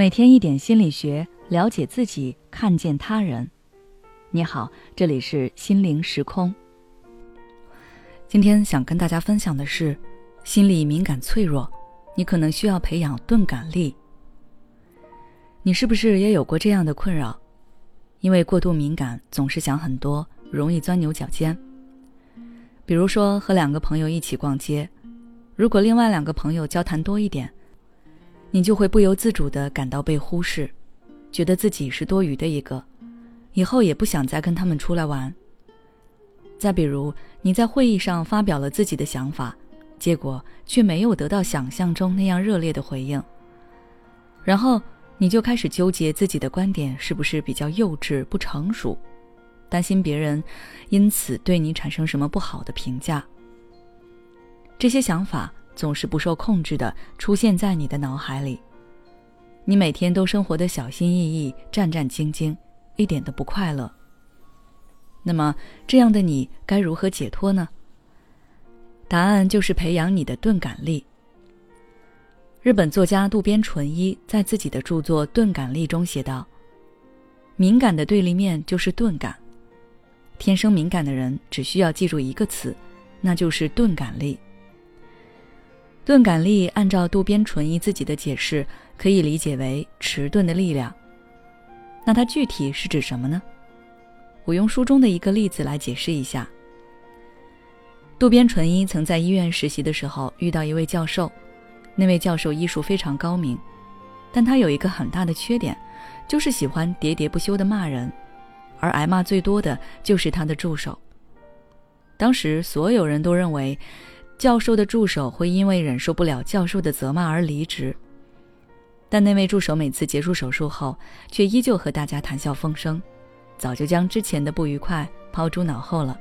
每天一点心理学，了解自己，看见他人。你好，这里是心灵时空。今天想跟大家分享的是，心理敏感脆弱，你可能需要培养钝感力。你是不是也有过这样的困扰？因为过度敏感，总是想很多，容易钻牛角尖。比如说和两个朋友一起逛街，如果另外两个朋友交谈多一点。你就会不由自主的感到被忽视，觉得自己是多余的一个，以后也不想再跟他们出来玩。再比如，你在会议上发表了自己的想法，结果却没有得到想象中那样热烈的回应，然后你就开始纠结自己的观点是不是比较幼稚不成熟，担心别人因此对你产生什么不好的评价。这些想法。总是不受控制的出现在你的脑海里，你每天都生活的小心翼翼、战战兢兢，一点都不快乐。那么，这样的你该如何解脱呢？答案就是培养你的钝感力。日本作家渡边淳一在自己的著作《钝感力》中写道：“敏感的对立面就是钝感，天生敏感的人只需要记住一个词，那就是钝感力。”钝感力，按照渡边淳一自己的解释，可以理解为迟钝的力量。那它具体是指什么呢？我用书中的一个例子来解释一下。渡边淳一曾在医院实习的时候遇到一位教授，那位教授医术非常高明，但他有一个很大的缺点，就是喜欢喋喋不休的骂人，而挨骂最多的就是他的助手。当时所有人都认为。教授的助手会因为忍受不了教授的责骂而离职，但那位助手每次结束手术后，却依旧和大家谈笑风生，早就将之前的不愉快抛诸脑后了。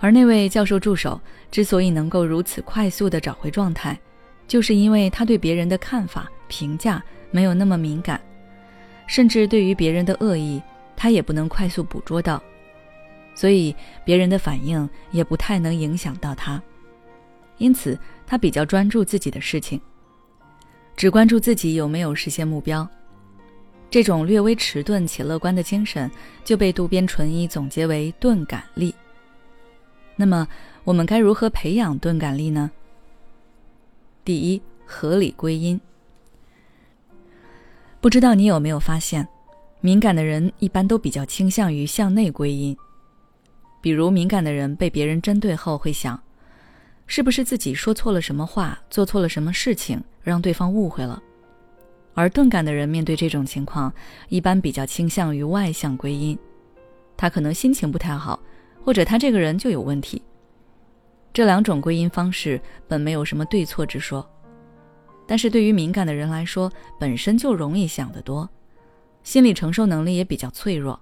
而那位教授助手之所以能够如此快速的找回状态，就是因为他对别人的看法评价没有那么敏感，甚至对于别人的恶意，他也不能快速捕捉到。所以别人的反应也不太能影响到他，因此他比较专注自己的事情，只关注自己有没有实现目标。这种略微迟钝且乐观的精神就被渡边淳一总结为钝感力。那么我们该如何培养钝感力呢？第一，合理归因。不知道你有没有发现，敏感的人一般都比较倾向于向内归因。比如敏感的人被别人针对后会想，是不是自己说错了什么话，做错了什么事情，让对方误会了？而钝感的人面对这种情况，一般比较倾向于外向归因，他可能心情不太好，或者他这个人就有问题。这两种归因方式本没有什么对错之说，但是对于敏感的人来说，本身就容易想得多，心理承受能力也比较脆弱。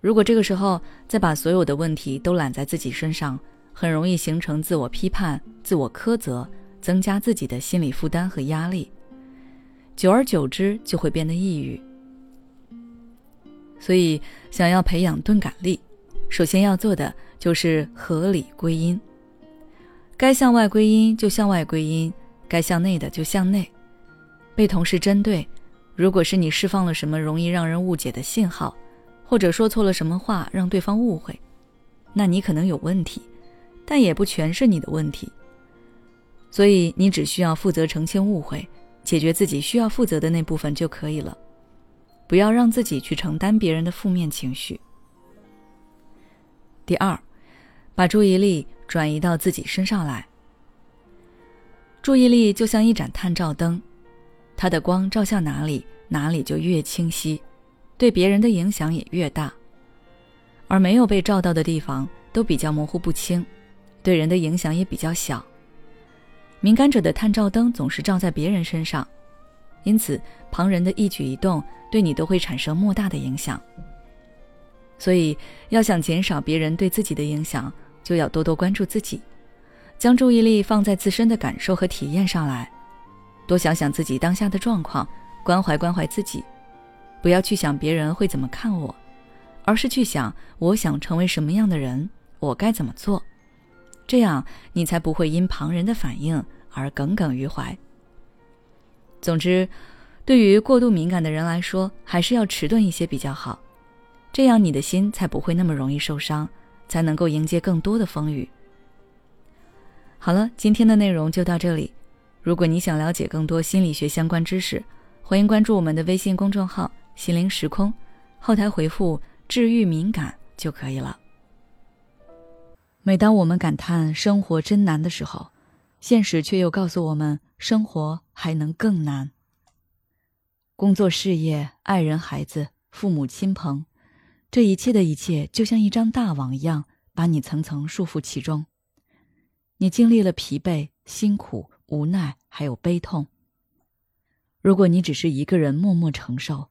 如果这个时候再把所有的问题都揽在自己身上，很容易形成自我批判、自我苛责，增加自己的心理负担和压力，久而久之就会变得抑郁。所以，想要培养钝感力，首先要做的就是合理归因。该向外归因就向外归因，该向内的就向内。被同事针对，如果是你释放了什么容易让人误解的信号。或者说错了什么话让对方误会，那你可能有问题，但也不全是你的问题。所以你只需要负责澄清误会，解决自己需要负责的那部分就可以了，不要让自己去承担别人的负面情绪。第二，把注意力转移到自己身上来。注意力就像一盏探照灯，它的光照向哪里，哪里就越清晰。对别人的影响也越大，而没有被照到的地方都比较模糊不清，对人的影响也比较小。敏感者的探照灯总是照在别人身上，因此旁人的一举一动对你都会产生莫大的影响。所以，要想减少别人对自己的影响，就要多多关注自己，将注意力放在自身的感受和体验上来，多想想自己当下的状况，关怀关怀自己。不要去想别人会怎么看我，而是去想我想成为什么样的人，我该怎么做，这样你才不会因旁人的反应而耿耿于怀。总之，对于过度敏感的人来说，还是要迟钝一些比较好，这样你的心才不会那么容易受伤，才能够迎接更多的风雨。好了，今天的内容就到这里。如果你想了解更多心理学相关知识，欢迎关注我们的微信公众号“心灵时空”，后台回复“治愈敏感”就可以了。每当我们感叹生活真难的时候，现实却又告诉我们，生活还能更难。工作、事业、爱人、孩子、父母亲朋，这一切的一切，就像一张大网一样，把你层层束缚其中。你经历了疲惫、辛苦、无奈，还有悲痛。如果你只是一个人默默承受，